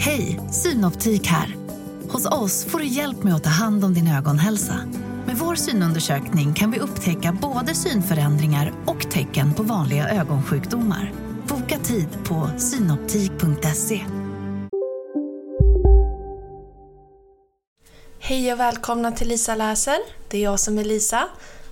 Hej, Synoptik här. Hos oss får du hjälp med att ta hand om din ögonhälsa. Med vår synundersökning kan vi upptäcka både synförändringar och tecken på vanliga ögonsjukdomar. Boka tid på synoptik.se. Hej och välkomna till Lisa läser. Det är jag som är Lisa.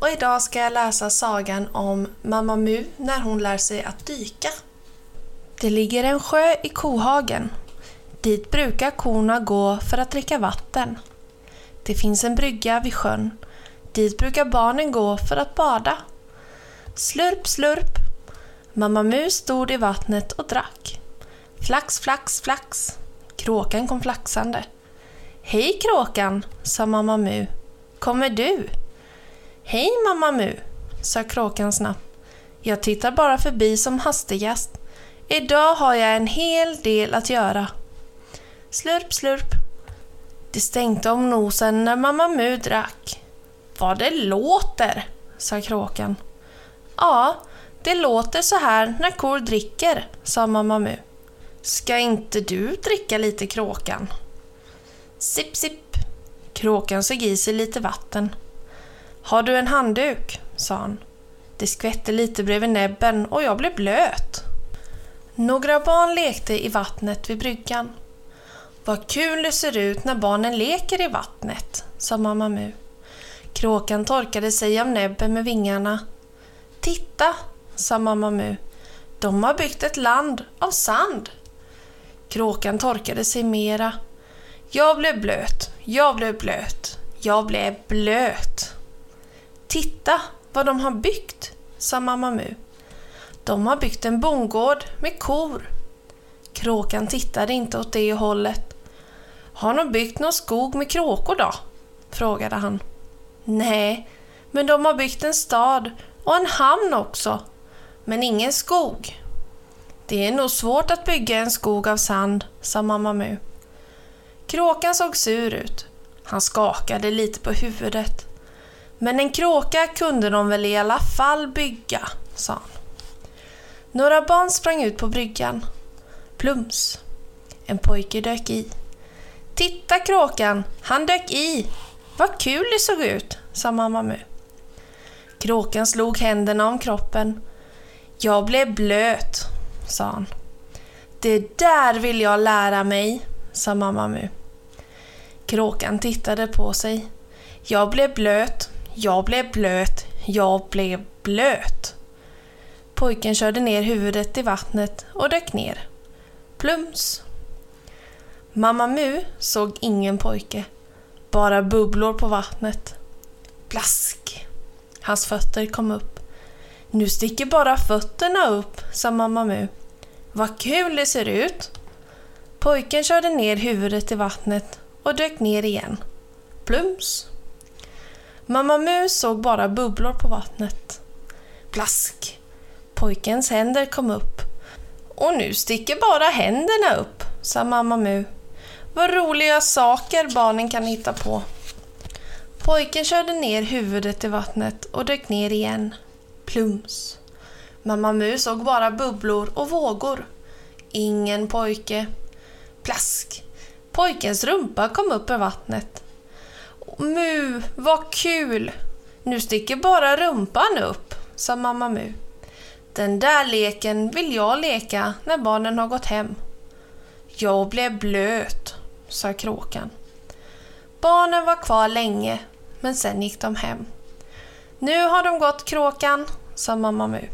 Och idag ska jag läsa sagan om Mamma Mu när hon lär sig att dyka. Det ligger en sjö i kohagen. Dit brukar korna gå för att dricka vatten. Det finns en brygga vid sjön. Dit brukar barnen gå för att bada. Slurp, slurp. Mamma Mus stod i vattnet och drack. Flax, flax, flax. Kråkan kom flaxande. Hej kråkan, sa Mamma Mu. Kommer du? Hej Mamma Mu, sa kråkan snabbt. Jag tittar bara förbi som hastigast. Idag har jag en hel del att göra. Slurp, slurp. Det stänkte om nosen när Mamma Mu drack. Vad det låter, sa kråkan. Ja, det låter så här när kor dricker, sa Mamma Mu. Ska inte du dricka lite kråkan? Sipp, sipp. Kråkan sög i sig lite vatten. Har du en handduk? sa han. Det skvätte lite bredvid näbben och jag blev blöt. Några barn lekte i vattnet vid bryggan. Vad kul det ser ut när barnen leker i vattnet, sa Mamma Mu. Kråkan torkade sig av näbben med vingarna. Titta, sa Mamma Mu. De har byggt ett land av sand. Kråkan torkade sig mera. Jag blev blöt, jag blev blöt, jag blev blöt. Titta vad de har byggt, sa Mamma Mu. De har byggt en bondgård med kor. Kråkan tittade inte åt det hållet. Har de byggt någon skog med kråkor då? frågade han. Nej, men de har byggt en stad och en hamn också, men ingen skog. Det är nog svårt att bygga en skog av sand, sa Mamma Mu. Kråkan såg sur ut. Han skakade lite på huvudet. Men en kråka kunde de väl i alla fall bygga, sa han. Några barn sprang ut på bryggan. Plums. En pojke dök i. Titta kråkan, han dök i. Vad kul det såg ut, sa mamma Mu. Kråkan slog händerna om kroppen. Jag blev blöt, sa han. Det där vill jag lära mig, sa mamma Mu. Kråkan tittade på sig. Jag blev blöt, jag blev blöt, jag blev blöt. Pojken körde ner huvudet i vattnet och dök ner. Plums! Mamma Mu såg ingen pojke, bara bubblor på vattnet. Plask! Hans fötter kom upp. Nu sticker bara fötterna upp, sa Mamma Mu. Vad kul det ser ut! Pojken körde ner huvudet i vattnet och dök ner igen. Plums! Mamma Mu såg bara bubblor på vattnet. Plask! Pojkens händer kom upp. Och nu sticker bara händerna upp, sa Mamma Mu. Vad roliga saker barnen kan hitta på. Pojken körde ner huvudet i vattnet och dök ner igen. Plums. Mamma Mu såg bara bubblor och vågor. Ingen pojke. Plask. Pojkens rumpa kom upp ur vattnet. Mu, vad kul! Nu sticker bara rumpan upp, sa Mamma Mu. Den där leken vill jag leka när barnen har gått hem. Jag blev blöt, sa kråkan. Barnen var kvar länge, men sen gick de hem. Nu har de gått kråkan, sa Mamma Mu.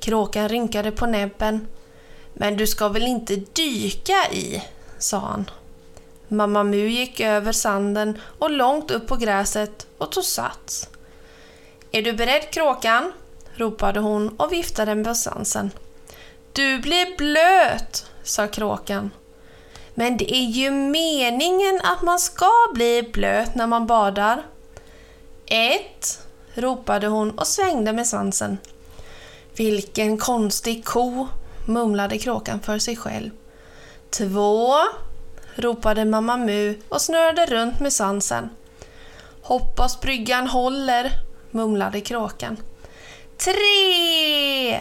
Kråkan rynkade på näbben. Men du ska väl inte dyka i, sa han. Mamma Mu gick över sanden och långt upp på gräset och tog sats. Är du beredd kråkan? ropade hon och viftade med svansen. Du blir blöt, sa kråkan. Men det är ju meningen att man ska bli blöt när man badar. Ett, ropade hon och svängde med svansen. Vilken konstig ko, mumlade kråkan för sig själv. Två, ropade Mamma Mu och snurrade runt med svansen. Hoppas bryggan håller, mumlade kråkan. Tre!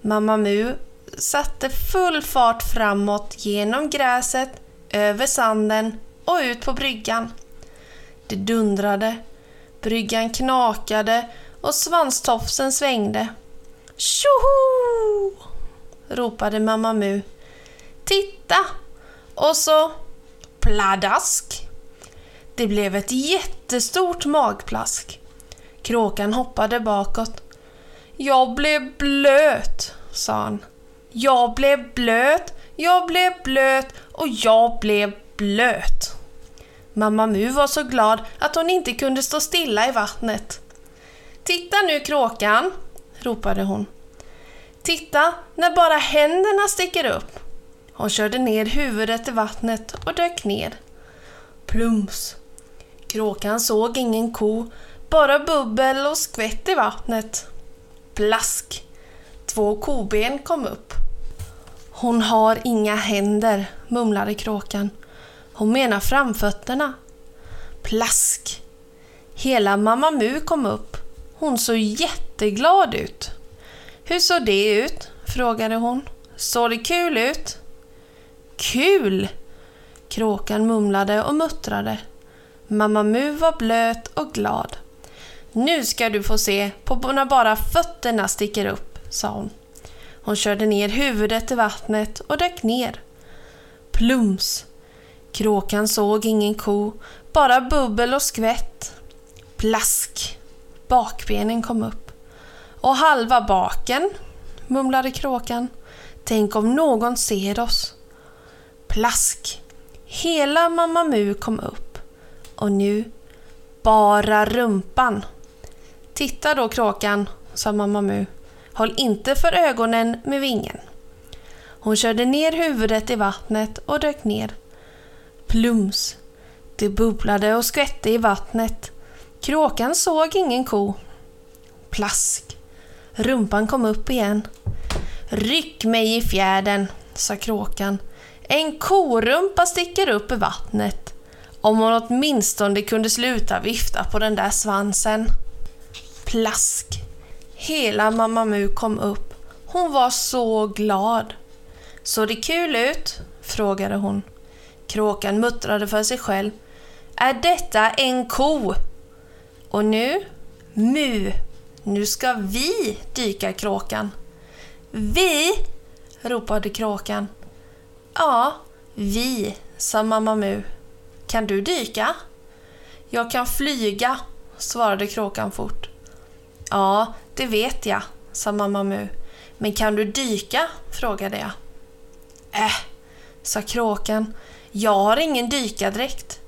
Mamma Mu satte full fart framåt genom gräset, över sanden och ut på bryggan. Det dundrade, bryggan knakade och svanstofsen svängde. Tjoho! ropade Mamma Mu. Titta! Och så pladask! Det blev ett jättestort magplask. Kråkan hoppade bakåt. Jag blev blöt, sa han. Jag blev blöt, jag blev blöt och jag blev blöt. Mamma Mu var så glad att hon inte kunde stå stilla i vattnet. Titta nu kråkan, ropade hon. Titta när bara händerna sticker upp. Hon körde ner huvudet i vattnet och dök ner. Plums! Kråkan såg ingen ko, bara bubbel och skvätt i vattnet. Plask! Två koben kom upp. Hon har inga händer, mumlade kråkan. Hon menar framfötterna. Plask! Hela Mamma Mu kom upp. Hon såg jätteglad ut. Hur såg det ut? frågade hon. Såg det kul ut? Kul! Kråkan mumlade och muttrade. Mamma Mu var blöt och glad. Nu ska du få se på när bara fötterna sticker upp, sa hon. Hon körde ner huvudet i vattnet och dök ner. Plums! Kråkan såg ingen ko, bara bubbel och skvätt. Plask! Bakbenen kom upp. Och halva baken, mumlade kråkan. Tänk om någon ser oss. Plask! Hela Mamma Mu kom upp. Och nu bara rumpan. Titta då kråkan, sa Mamma Mu. Håll inte för ögonen med vingen. Hon körde ner huvudet i vattnet och dök ner. Plums! Det bubblade och skvätte i vattnet. Kråkan såg ingen ko. Plask! Rumpan kom upp igen. Ryck mig i fjärden, sa kråkan. En korumpa sticker upp i vattnet. Om hon åtminstone kunde sluta vifta på den där svansen. Plask! Hela Mamma Mu kom upp. Hon var så glad. Såg det kul ut? frågade hon. Kråkan muttrade för sig själv. Är detta en ko? Och nu? Mu! Nu ska vi dyka, kråkan. Vi? ropade kråkan. Ja, vi, sa Mamma Mu. Kan du dyka? Jag kan flyga, svarade kråkan fort. Ja, det vet jag, sa Mamma Mu. Men kan du dyka? frågade jag. Äh, sa kråkan. Jag har ingen dykardräkt.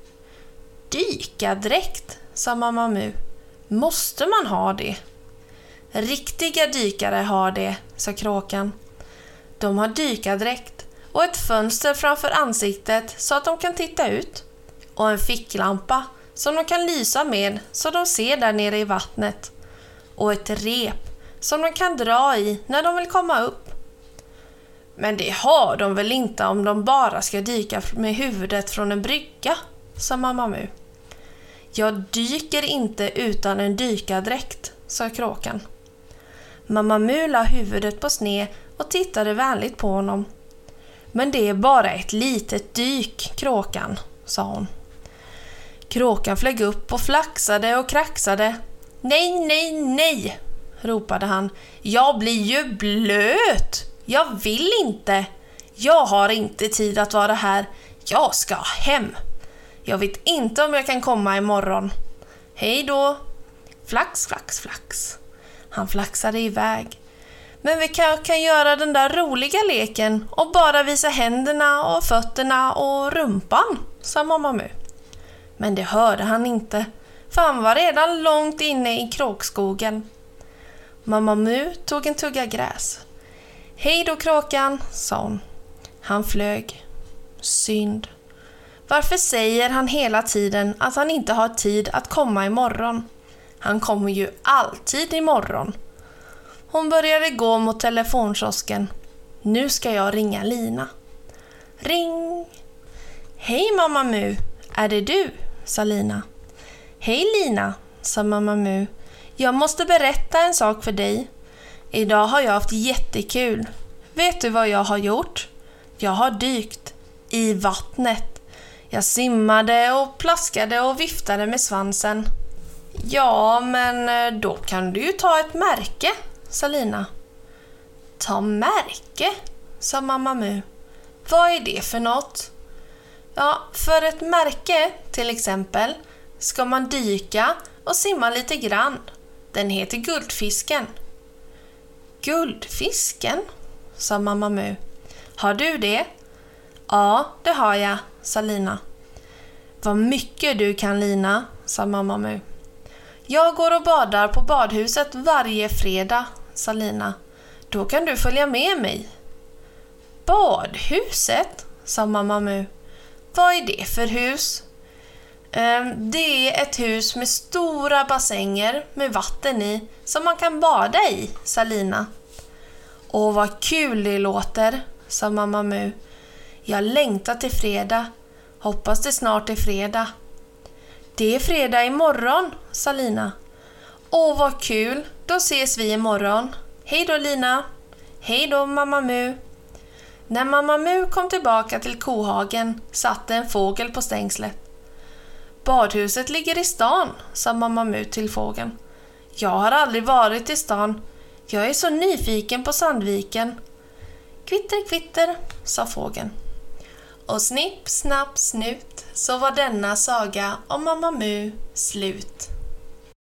Dykardräkt, sa Mamma Mu. Måste man ha det? Riktiga dykare har det, sa kråkan. De har dykardräkt och ett fönster framför ansiktet så att de kan titta ut. Och en ficklampa som de kan lysa med så de ser där nere i vattnet. Och ett rep som de kan dra i när de vill komma upp. Men det har de väl inte om de bara ska dyka med huvudet från en brygga, sa Mamma Mu. Jag dyker inte utan en dykardräkt, sa kråkan. Mamma Mu la huvudet på sned och tittade vänligt på honom. Men det är bara ett litet dyk, kråkan, sa hon. Kråkan flög upp och flaxade och kraxade. Nej, nej, nej, ropade han. Jag blir ju blöt! Jag vill inte! Jag har inte tid att vara här. Jag ska hem. Jag vet inte om jag kan komma imorgon. Hej då! Flax, flax, flax. Han flaxade iväg. Men vi kanske kan göra den där roliga leken och bara visa händerna och fötterna och rumpan, sa Mamma Mu. Men det hörde han inte, för han var redan långt inne i kråkskogen. Mamma Mu tog en tugga gräs. Hej då kråkan, sa hon. Han flög. Synd. Varför säger han hela tiden att han inte har tid att komma imorgon? Han kommer ju alltid imorgon. Hon började gå mot telefonkiosken. Nu ska jag ringa Lina. Ring! Hej Mamma Mu, är det du? sa Lina. Hej Lina, sa Mamma Mu. Jag måste berätta en sak för dig. Idag har jag haft jättekul. vet du vad jag har gjort? Jag har dykt i vattnet. Jag simmade och plaskade och viftade med svansen. Ja, men eh, då kan du ju ta ett märke, sa Lina. Ta märke, sa Mamma Mu. Vad är det för något? Ja, för ett märke, till exempel, ska man dyka och simma lite grann. Den heter Guldfisken. Guldfisken? sa Mamma Mu. Har du det? Ja, det har jag, sa Lina. Vad mycket du kan Lina, sa Mamma Mu. Jag går och badar på badhuset varje fredag, sa Lina. Då kan du följa med mig. Badhuset? sa Mamma Mu. Vad är det för hus? Ehm, det är ett hus med stora bassänger med vatten i som man kan bada i, sa Lina. Åh, vad kul det låter, sa Mamma Mu. Jag längtar till fredag. Hoppas det snart är fredag. Det är fredag imorgon, sa Lina. Åh, vad kul! Då ses vi imorgon. Hej då, Lina! Hej då, Mamma Mu! När Mamma Mu kom tillbaka till kohagen satt en fågel på stängslet. Badhuset ligger i stan, sa Mamma Mu till fågeln. Jag har aldrig varit i stan. Jag är så nyfiken på Sandviken. Kvitter, kvitter, sa fågeln. Och snipp, snapp, snut så var denna saga om Mamma Mu slut.